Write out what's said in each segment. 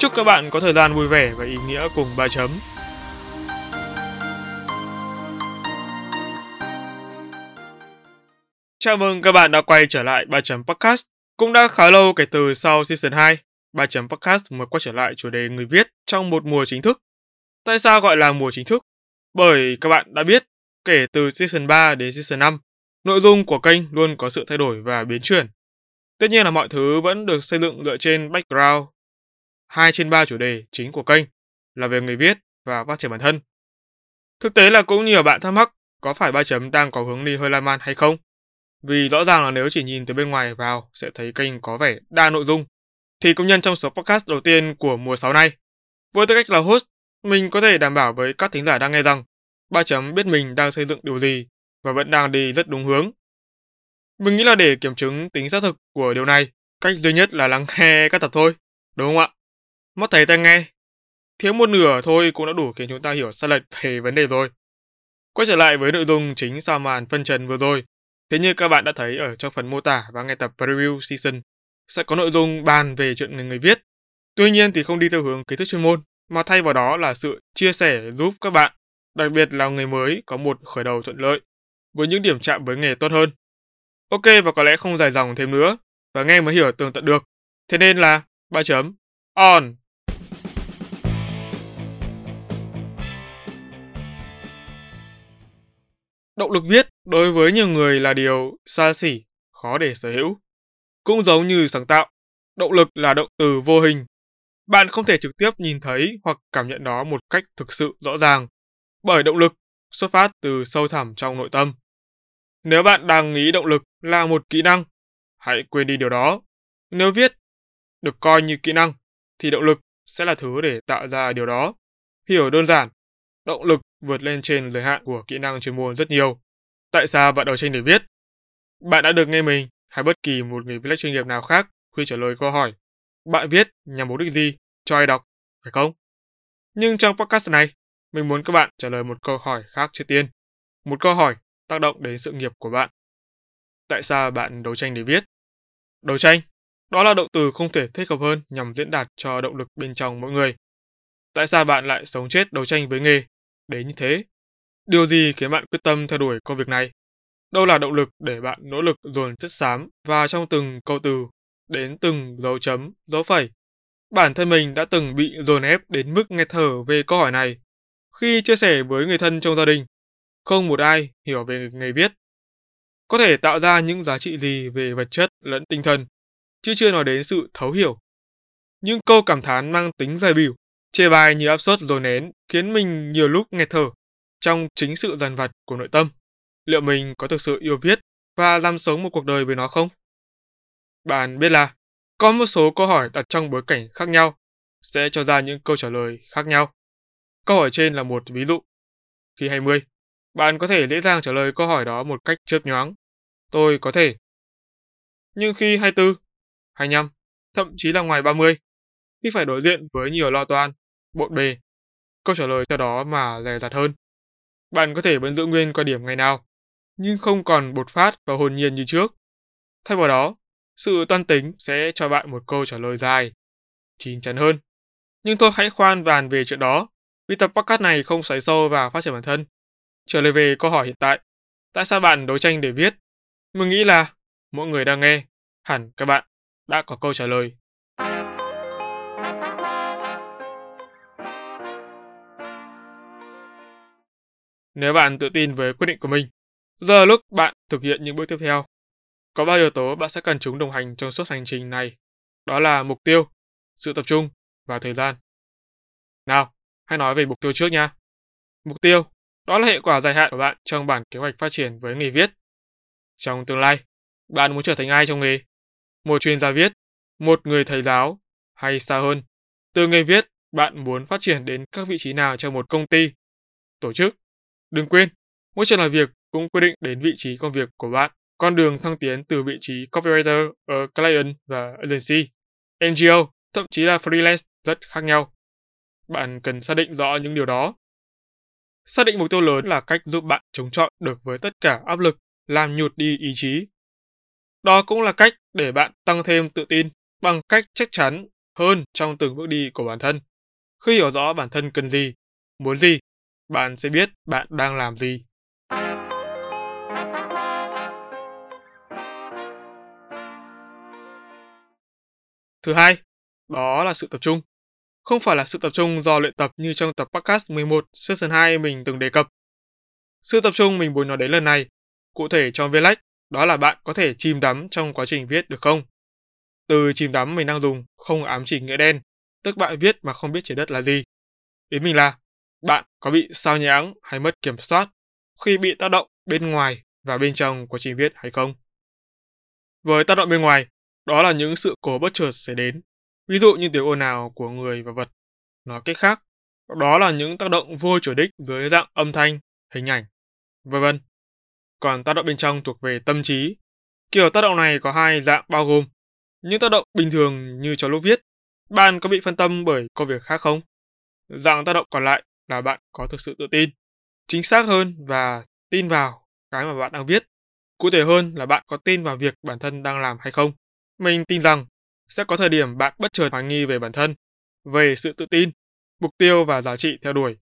Chúc các bạn có thời gian vui vẻ và ý nghĩa cùng ba chấm. Chào mừng các bạn đã quay trở lại 3 chấm podcast. Cũng đã khá lâu kể từ sau season 2, 3 chấm podcast mới quay trở lại chủ đề người viết trong một mùa chính thức. Tại sao gọi là mùa chính thức? Bởi các bạn đã biết, kể từ season 3 đến season 5, nội dung của kênh luôn có sự thay đổi và biến chuyển. Tất nhiên là mọi thứ vẫn được xây dựng dựa trên background. 2 trên 3 chủ đề chính của kênh là về người viết và phát triển bản thân. Thực tế là cũng nhiều bạn thắc mắc có phải ba chấm đang có hướng đi hơi lan man hay không? Vì rõ ràng là nếu chỉ nhìn từ bên ngoài vào sẽ thấy kênh có vẻ đa nội dung. Thì công nhân trong số podcast đầu tiên của mùa 6 này, với tư cách là host, mình có thể đảm bảo với các thính giả đang nghe rằng ba chấm biết mình đang xây dựng điều gì và vẫn đang đi rất đúng hướng. Mình nghĩ là để kiểm chứng tính xác thực của điều này, cách duy nhất là lắng nghe các tập thôi, đúng không ạ? Mắt thầy tai nghe, thiếu một nửa thôi cũng đã đủ khiến chúng ta hiểu sai lệch về vấn đề rồi. Quay trở lại với nội dung chính sau màn phân trần vừa rồi, thế như các bạn đã thấy ở trong phần mô tả và nghe tập preview season, sẽ có nội dung bàn về chuyện người người viết. Tuy nhiên thì không đi theo hướng kiến thức chuyên môn, mà thay vào đó là sự chia sẻ giúp các bạn, đặc biệt là người mới có một khởi đầu thuận lợi, với những điểm chạm với nghề tốt hơn. Ok và có lẽ không dài dòng thêm nữa, và nghe mới hiểu tường tận được. Thế nên là, ba chấm, on. Động lực viết đối với nhiều người là điều xa xỉ, khó để sở hữu. Cũng giống như sáng tạo, động lực là động từ vô hình. Bạn không thể trực tiếp nhìn thấy hoặc cảm nhận nó một cách thực sự rõ ràng, bởi động lực xuất phát từ sâu thẳm trong nội tâm. Nếu bạn đang nghĩ động lực là một kỹ năng, hãy quên đi điều đó. Nếu viết được coi như kỹ năng, thì động lực sẽ là thứ để tạo ra điều đó. Hiểu đơn giản, động lực vượt lên trên giới hạn của kỹ năng chuyên môn rất nhiều. Tại sao bạn đấu tranh để viết? Bạn đã được nghe mình hay bất kỳ một người viết chuyên nghiệp nào khác khi trả lời câu hỏi bạn viết nhằm mục đích gì cho ai đọc, phải không? Nhưng trong podcast này, mình muốn các bạn trả lời một câu hỏi khác trước tiên. Một câu hỏi tác động đến sự nghiệp của bạn. Tại sao bạn đấu tranh để viết? Đấu tranh, đó là động từ không thể thích hợp hơn nhằm diễn đạt cho động lực bên trong mỗi người. Tại sao bạn lại sống chết đấu tranh với nghề đến như thế? Điều gì khiến bạn quyết tâm theo đuổi công việc này? Đâu là động lực để bạn nỗ lực dồn chất xám và trong từng câu từ, đến từng dấu chấm, dấu phẩy? Bản thân mình đã từng bị dồn ép đến mức nghẹt thở về câu hỏi này. Khi chia sẻ với người thân trong gia đình, không một ai hiểu về nghề viết. Có thể tạo ra những giá trị gì về vật chất lẫn tinh thần, chứ chưa nói đến sự thấu hiểu. Những câu cảm thán mang tính dài biểu, chê bai như áp suất rồi nén khiến mình nhiều lúc nghẹt thở trong chính sự dằn vặt của nội tâm. Liệu mình có thực sự yêu viết và làm sống một cuộc đời với nó không? Bạn biết là có một số câu hỏi đặt trong bối cảnh khác nhau sẽ cho ra những câu trả lời khác nhau. Câu hỏi trên là một ví dụ. Khi 20, bạn có thể dễ dàng trả lời câu hỏi đó một cách chớp nhoáng. Tôi có thể. Nhưng khi 24, 25, thậm chí là ngoài 30, khi phải đối diện với nhiều lo toan, bộn bề, câu trả lời theo đó mà rè rặt hơn. Bạn có thể vẫn giữ nguyên quan điểm ngày nào, nhưng không còn bột phát và hồn nhiên như trước. Thay vào đó, sự toan tính sẽ cho bạn một câu trả lời dài, chín chắn hơn. Nhưng tôi hãy khoan bàn về chuyện đó, vì tập podcast này không xoáy sâu vào phát triển bản thân. Trở lại về câu hỏi hiện tại, tại sao bạn đấu tranh để viết? Mình nghĩ là mỗi người đang nghe, hẳn các bạn đã có câu trả lời. Nếu bạn tự tin với quyết định của mình, giờ lúc bạn thực hiện những bước tiếp theo. Có ba yếu tố bạn sẽ cần chúng đồng hành trong suốt hành trình này. Đó là mục tiêu, sự tập trung và thời gian. Nào, hãy nói về mục tiêu trước nha. Mục tiêu, đó là hệ quả dài hạn của bạn trong bản kế hoạch phát triển với nghề viết. Trong tương lai, bạn muốn trở thành ai trong nghề? Một chuyên gia viết, một người thầy giáo, hay xa hơn, Từ người viết, bạn muốn phát triển đến các vị trí nào trong một công ty, tổ chức. Đừng quên, môi trường làm việc cũng quyết định đến vị trí công việc của bạn. Con đường thăng tiến từ vị trí copywriter ở client và agency, NGO, thậm chí là freelance rất khác nhau. Bạn cần xác định rõ những điều đó. Xác định mục tiêu lớn là cách giúp bạn chống chọi được với tất cả áp lực, làm nhụt đi ý chí. Đó cũng là cách để bạn tăng thêm tự tin bằng cách chắc chắn hơn trong từng bước đi của bản thân. Khi hiểu rõ bản thân cần gì, muốn gì, bạn sẽ biết bạn đang làm gì. Thứ hai, đó là sự tập trung. Không phải là sự tập trung do luyện tập như trong tập podcast 11 season 2 mình từng đề cập. Sự tập trung mình muốn nói đến lần này, cụ thể trong viết lách, đó là bạn có thể chìm đắm trong quá trình viết được không? Từ chìm đắm mình đang dùng không ám chỉ nghĩa đen, tức bạn viết mà không biết trái đất là gì. Ý mình là, bạn có bị sao nhãng hay mất kiểm soát khi bị tác động bên ngoài và bên trong quá trình viết hay không? Với tác động bên ngoài, đó là những sự cố bất chợt xảy đến, ví dụ như tiếng ồn ào của người và vật. Nói cách khác, đó là những tác động vô chủ đích dưới dạng âm thanh, hình ảnh, vân vân. Còn tác động bên trong thuộc về tâm trí. Kiểu tác động này có hai dạng bao gồm những tác động bình thường như cho lúc viết, bạn có bị phân tâm bởi công việc khác không? Dạng tác động còn lại là bạn có thực sự tự tin, chính xác hơn và tin vào cái mà bạn đang viết. Cụ thể hơn là bạn có tin vào việc bản thân đang làm hay không. Mình tin rằng sẽ có thời điểm bạn bất chợt hoài nghi về bản thân, về sự tự tin, mục tiêu và giá trị theo đuổi.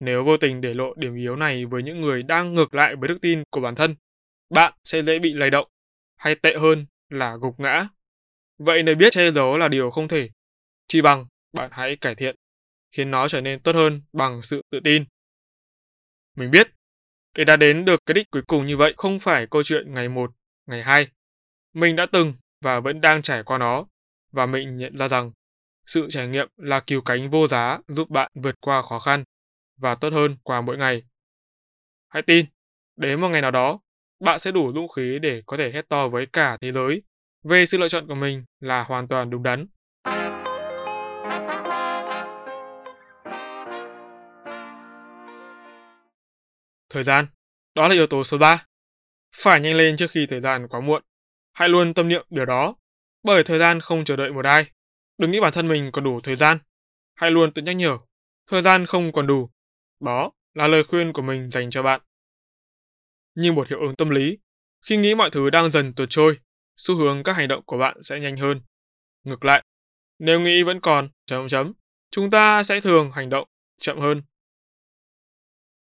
Nếu vô tình để lộ điểm yếu này với những người đang ngược lại với đức tin của bản thân, bạn sẽ dễ bị lay động, hay tệ hơn là gục ngã. Vậy nơi biết che giấu là điều không thể, chỉ bằng bạn hãy cải thiện, khiến nó trở nên tốt hơn bằng sự tự tin. Mình biết, để đạt đến được cái đích cuối cùng như vậy không phải câu chuyện ngày một, ngày hai. Mình đã từng và vẫn đang trải qua nó, và mình nhận ra rằng sự trải nghiệm là cứu cánh vô giá giúp bạn vượt qua khó khăn và tốt hơn qua mỗi ngày. Hãy tin, đến một ngày nào đó, bạn sẽ đủ dũng khí để có thể hét to với cả thế giới về sự lựa chọn của mình là hoàn toàn đúng đắn. Thời gian, đó là yếu tố số 3. Phải nhanh lên trước khi thời gian quá muộn. Hãy luôn tâm niệm điều đó, bởi thời gian không chờ đợi một ai. Đừng nghĩ bản thân mình còn đủ thời gian. Hãy luôn tự nhắc nhở, thời gian không còn đủ. Đó là lời khuyên của mình dành cho bạn. Như một hiệu ứng tâm lý, khi nghĩ mọi thứ đang dần tuột trôi, xu hướng các hành động của bạn sẽ nhanh hơn. Ngược lại, nếu nghĩ vẫn còn chấm chấm, chúng ta sẽ thường hành động chậm hơn.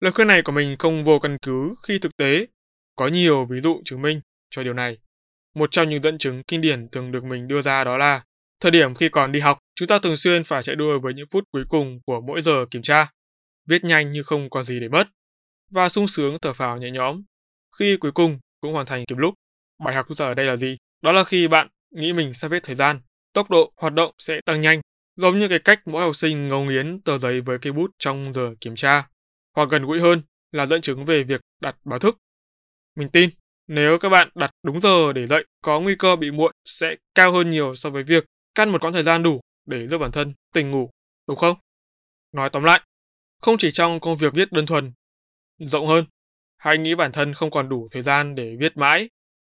Lời khuyên này của mình không vô căn cứ khi thực tế có nhiều ví dụ chứng minh cho điều này. Một trong những dẫn chứng kinh điển thường được mình đưa ra đó là thời điểm khi còn đi học, chúng ta thường xuyên phải chạy đua với những phút cuối cùng của mỗi giờ kiểm tra, viết nhanh như không có gì để mất, và sung sướng thở phào nhẹ nhõm khi cuối cùng cũng hoàn thành kịp lúc. Bài học rút ra ở đây là gì? Đó là khi bạn nghĩ mình sắp hết thời gian, tốc độ hoạt động sẽ tăng nhanh, giống như cái cách mỗi học sinh ngấu nghiến tờ giấy với cây bút trong giờ kiểm tra, hoặc gần gũi hơn là dẫn chứng về việc đặt báo thức. Mình tin, nếu các bạn đặt đúng giờ để dậy, có nguy cơ bị muộn sẽ cao hơn nhiều so với việc căn một quãng thời gian đủ để giúp bản thân tỉnh ngủ, đúng không? Nói tóm lại, không chỉ trong công việc viết đơn thuần, rộng hơn, hay nghĩ bản thân không còn đủ thời gian để viết mãi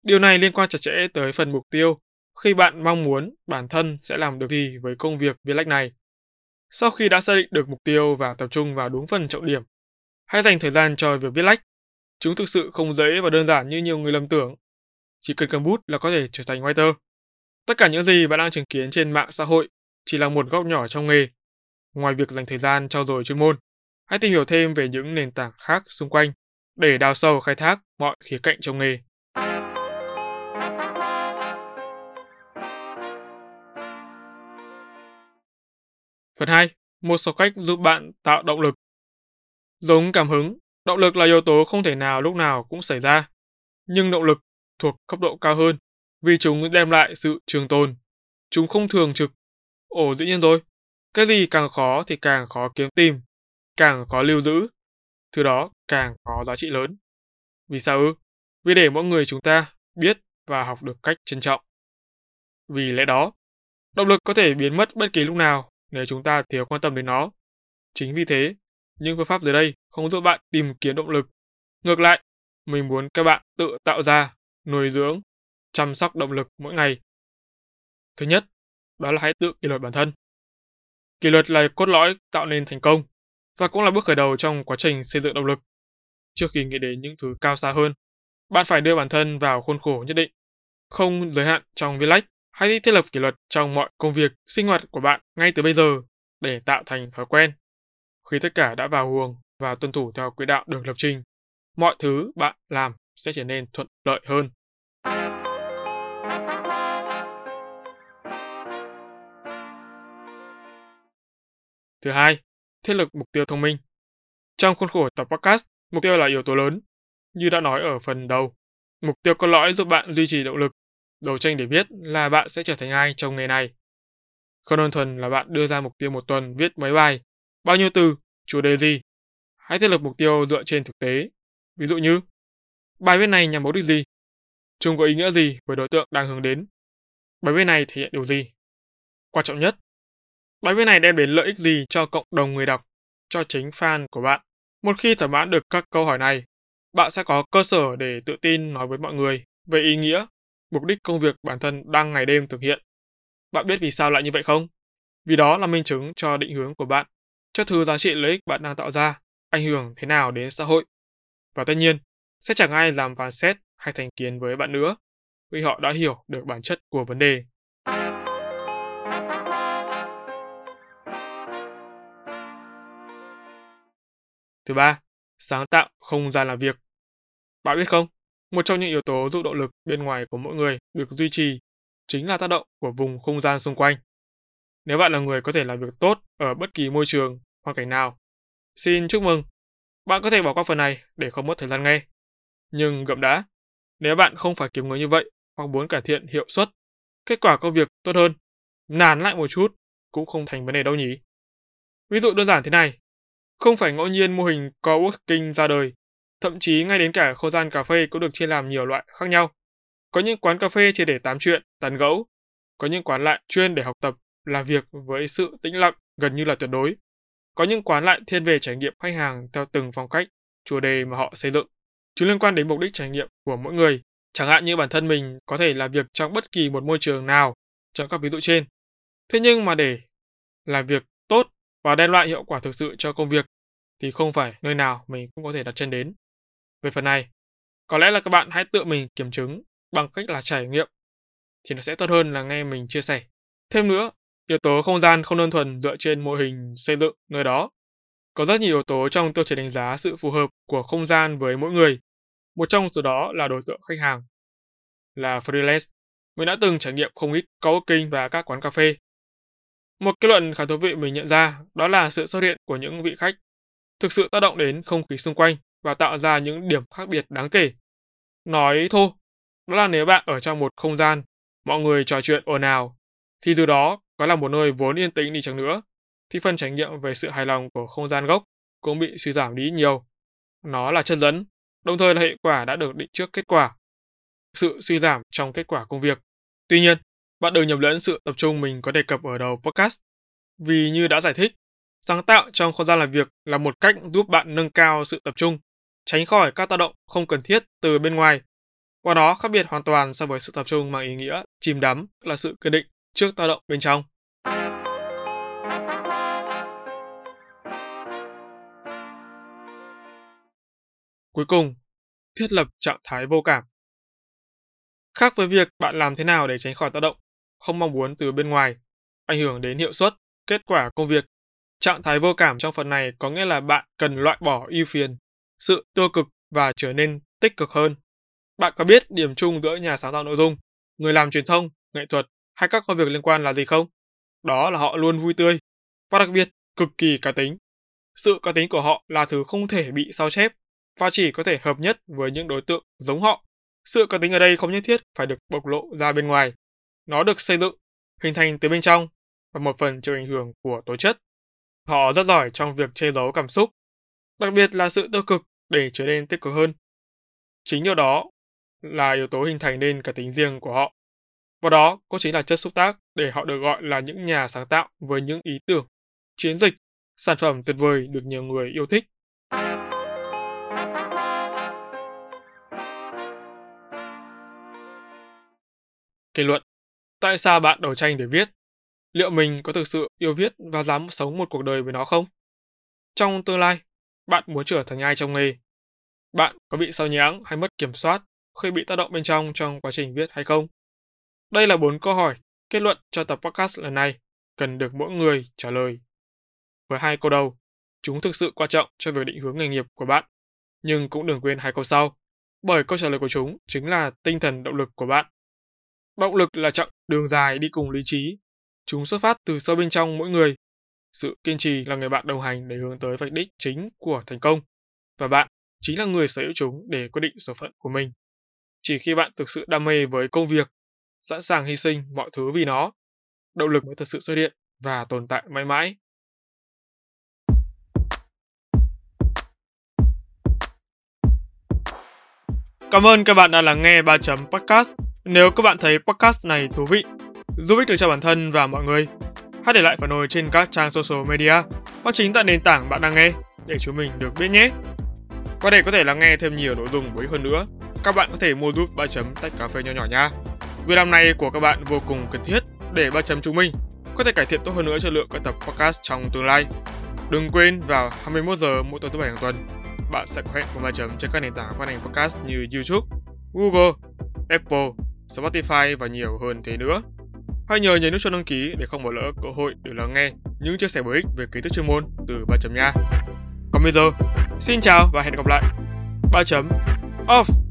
Điều này liên quan chặt chẽ tới phần mục tiêu khi bạn mong muốn bản thân sẽ làm được gì với công việc viết lách này. Sau khi đã xác định được mục tiêu và tập trung vào đúng phần trọng điểm, hãy dành thời gian cho việc viết lách. Chúng thực sự không dễ và đơn giản như nhiều người lầm tưởng. Chỉ cần cầm bút là có thể trở thành writer. Tất cả những gì bạn đang chứng kiến trên mạng xã hội chỉ là một góc nhỏ trong nghề. Ngoài việc dành thời gian trao dồi chuyên môn, hãy tìm hiểu thêm về những nền tảng khác xung quanh để đào sâu khai thác mọi khía cạnh trong nghề. Phần 2. Một số cách giúp bạn tạo động lực. Giống cảm hứng, động lực là yếu tố không thể nào lúc nào cũng xảy ra. Nhưng động lực thuộc cấp độ cao hơn vì chúng đem lại sự trường tồn. Chúng không thường trực. Ồ dĩ nhiên rồi. Cái gì càng khó thì càng khó kiếm tìm, càng khó lưu giữ. Thứ đó càng có giá trị lớn. Vì sao ư? Vì để mỗi người chúng ta biết và học được cách trân trọng. Vì lẽ đó, động lực có thể biến mất bất kỳ lúc nào nếu chúng ta thiếu quan tâm đến nó. Chính vì thế, những phương pháp dưới đây không giúp bạn tìm kiếm động lực. Ngược lại, mình muốn các bạn tự tạo ra, nuôi dưỡng, chăm sóc động lực mỗi ngày. Thứ nhất, đó là hãy tự kỷ luật bản thân. Kỷ luật là cốt lõi tạo nên thành công và cũng là bước khởi đầu trong quá trình xây dựng động lực. Trước khi nghĩ đến những thứ cao xa hơn, bạn phải đưa bản thân vào khuôn khổ nhất định, không giới hạn trong viết lách. Hãy thiết lập kỷ luật trong mọi công việc, sinh hoạt của bạn ngay từ bây giờ để tạo thành thói quen. Khi tất cả đã vào huồng và tuân thủ theo quỹ đạo được lập trình, mọi thứ bạn làm sẽ trở nên thuận lợi hơn. Thứ hai, thiết lập mục tiêu thông minh. Trong khuôn khổ tập podcast, mục tiêu là yếu tố lớn. Như đã nói ở phần đầu, mục tiêu có lõi giúp bạn duy trì động lực, đấu tranh để biết là bạn sẽ trở thành ai trong nghề này. Không đơn thuần là bạn đưa ra mục tiêu một tuần viết mấy bài, bao nhiêu từ, chủ đề gì. Hãy thiết lập mục tiêu dựa trên thực tế. Ví dụ như, bài viết này nhằm mục đích gì? Chúng có ý nghĩa gì với đối tượng đang hướng đến? Bài viết này thể hiện điều gì? Quan trọng nhất, Bài viết này đem đến lợi ích gì cho cộng đồng người đọc, cho chính fan của bạn? Một khi thỏa mãn được các câu hỏi này, bạn sẽ có cơ sở để tự tin nói với mọi người về ý nghĩa, mục đích công việc bản thân đang ngày đêm thực hiện. Bạn biết vì sao lại như vậy không? Vì đó là minh chứng cho định hướng của bạn, cho thứ giá trị lợi ích bạn đang tạo ra, ảnh hưởng thế nào đến xã hội. Và tất nhiên, sẽ chẳng ai làm phán xét hay thành kiến với bạn nữa, vì họ đã hiểu được bản chất của vấn đề. Thứ ba, sáng tạo không gian làm việc. Bạn biết không, một trong những yếu tố giúp động lực bên ngoài của mỗi người được duy trì chính là tác động của vùng không gian xung quanh. Nếu bạn là người có thể làm việc tốt ở bất kỳ môi trường, hoàn cảnh nào, xin chúc mừng. Bạn có thể bỏ qua phần này để không mất thời gian nghe. Nhưng gậm đã, nếu bạn không phải kiếm người như vậy hoặc muốn cải thiện hiệu suất, kết quả công việc tốt hơn, nản lại một chút cũng không thành vấn đề đâu nhỉ. Ví dụ đơn giản thế này, không phải ngẫu nhiên mô hình coworking ra đời, thậm chí ngay đến cả không gian cà phê cũng được chia làm nhiều loại khác nhau. Có những quán cà phê chỉ để tám chuyện, tán gẫu, có những quán lại chuyên để học tập, làm việc với sự tĩnh lặng gần như là tuyệt đối. Có những quán lại thiên về trải nghiệm khách hàng theo từng phong cách, chủ đề mà họ xây dựng. Chúng liên quan đến mục đích trải nghiệm của mỗi người, chẳng hạn như bản thân mình có thể làm việc trong bất kỳ một môi trường nào trong các ví dụ trên. Thế nhưng mà để làm việc tốt và đem lại hiệu quả thực sự cho công việc thì không phải nơi nào mình cũng có thể đặt chân đến. Về phần này, có lẽ là các bạn hãy tự mình kiểm chứng bằng cách là trải nghiệm thì nó sẽ tốt hơn là nghe mình chia sẻ. Thêm nữa, yếu tố không gian không đơn thuần dựa trên mô hình xây dựng nơi đó. Có rất nhiều yếu tố trong tiêu chí đánh giá sự phù hợp của không gian với mỗi người. Một trong số đó là đối tượng khách hàng. Là freelance, mình đã từng trải nghiệm không ít coworking và các quán cà phê một kết luận khá thú vị mình nhận ra đó là sự xuất hiện của những vị khách thực sự tác động đến không khí xung quanh và tạo ra những điểm khác biệt đáng kể. Nói thô, đó là nếu bạn ở trong một không gian, mọi người trò chuyện ồn ào, thì từ đó có là một nơi vốn yên tĩnh đi chăng nữa, thì phần trải nghiệm về sự hài lòng của không gian gốc cũng bị suy giảm đi nhiều. Nó là chân dẫn, đồng thời là hệ quả đã được định trước kết quả. Sự suy giảm trong kết quả công việc. Tuy nhiên, bạn đừng nhầm lẫn sự tập trung mình có đề cập ở đầu podcast. Vì như đã giải thích, sáng tạo trong không gian làm việc là một cách giúp bạn nâng cao sự tập trung, tránh khỏi các tác động không cần thiết từ bên ngoài. Qua đó khác biệt hoàn toàn so với sự tập trung mang ý nghĩa chìm đắm là sự kiên định trước tác động bên trong. Cuối cùng, thiết lập trạng thái vô cảm. Khác với việc bạn làm thế nào để tránh khỏi tác động, không mong muốn từ bên ngoài, ảnh hưởng đến hiệu suất, kết quả công việc. Trạng thái vô cảm trong phần này có nghĩa là bạn cần loại bỏ ưu phiền, sự tiêu cực và trở nên tích cực hơn. Bạn có biết điểm chung giữa nhà sáng tạo nội dung, người làm truyền thông, nghệ thuật hay các công việc liên quan là gì không? Đó là họ luôn vui tươi và đặc biệt cực kỳ cá tính. Sự cá tính của họ là thứ không thể bị sao chép và chỉ có thể hợp nhất với những đối tượng giống họ. Sự cá tính ở đây không nhất thiết phải được bộc lộ ra bên ngoài nó được xây dựng, hình thành từ bên trong và một phần chịu ảnh hưởng của tố chất. Họ rất giỏi trong việc che giấu cảm xúc, đặc biệt là sự tiêu cực để trở nên tích cực hơn. Chính điều đó là yếu tố hình thành nên cả tính riêng của họ. Và đó cũng chính là chất xúc tác để họ được gọi là những nhà sáng tạo với những ý tưởng, chiến dịch, sản phẩm tuyệt vời được nhiều người yêu thích. Kết luận Tại sao bạn đấu tranh để viết? Liệu mình có thực sự yêu viết và dám sống một cuộc đời với nó không? Trong tương lai, bạn muốn trở thành ai trong nghề? Bạn có bị sao nhãng hay mất kiểm soát khi bị tác động bên trong trong quá trình viết hay không? Đây là bốn câu hỏi kết luận cho tập podcast lần này cần được mỗi người trả lời. Với hai câu đầu, chúng thực sự quan trọng cho việc định hướng nghề nghiệp của bạn. Nhưng cũng đừng quên hai câu sau, bởi câu trả lời của chúng chính là tinh thần động lực của bạn. Động lực là chặng đường dài đi cùng lý trí. Chúng xuất phát từ sâu bên trong mỗi người. Sự kiên trì là người bạn đồng hành để hướng tới vạch đích chính của thành công. Và bạn chính là người sở hữu chúng để quyết định số phận của mình. Chỉ khi bạn thực sự đam mê với công việc, sẵn sàng hy sinh mọi thứ vì nó, động lực mới thật sự xuất hiện và tồn tại mãi mãi. Cảm ơn các bạn đã lắng nghe 3 chấm podcast. Nếu các bạn thấy podcast này thú vị, giúp ích được cho bản thân và mọi người, hãy để lại phản hồi trên các trang social media hoặc chính tại nền tảng bạn đang nghe để chúng mình được biết nhé. qua đây có thể là nghe thêm nhiều nội dung bổ ích hơn nữa, các bạn có thể mua giúp 3 chấm tách cà phê nhỏ nhỏ nha. Việc làm này của các bạn vô cùng cần thiết để 3 chấm chúng mình có thể cải thiện tốt hơn nữa chất lượng các tập podcast trong tương lai. Đừng quên vào 21 giờ mỗi tuần thứ bảy hàng tuần, bạn sẽ có hẹn cùng 3 chấm trên các nền tảng phát hành podcast như YouTube, Google, Apple, Spotify và nhiều hơn thế nữa. Hãy nhớ nhấn nút cho đăng ký để không bỏ lỡ cơ hội để lắng nghe những chia sẻ bổ ích về kiến thức chuyên môn từ ba chấm nha. Còn bây giờ, xin chào và hẹn gặp lại. 3 chấm off.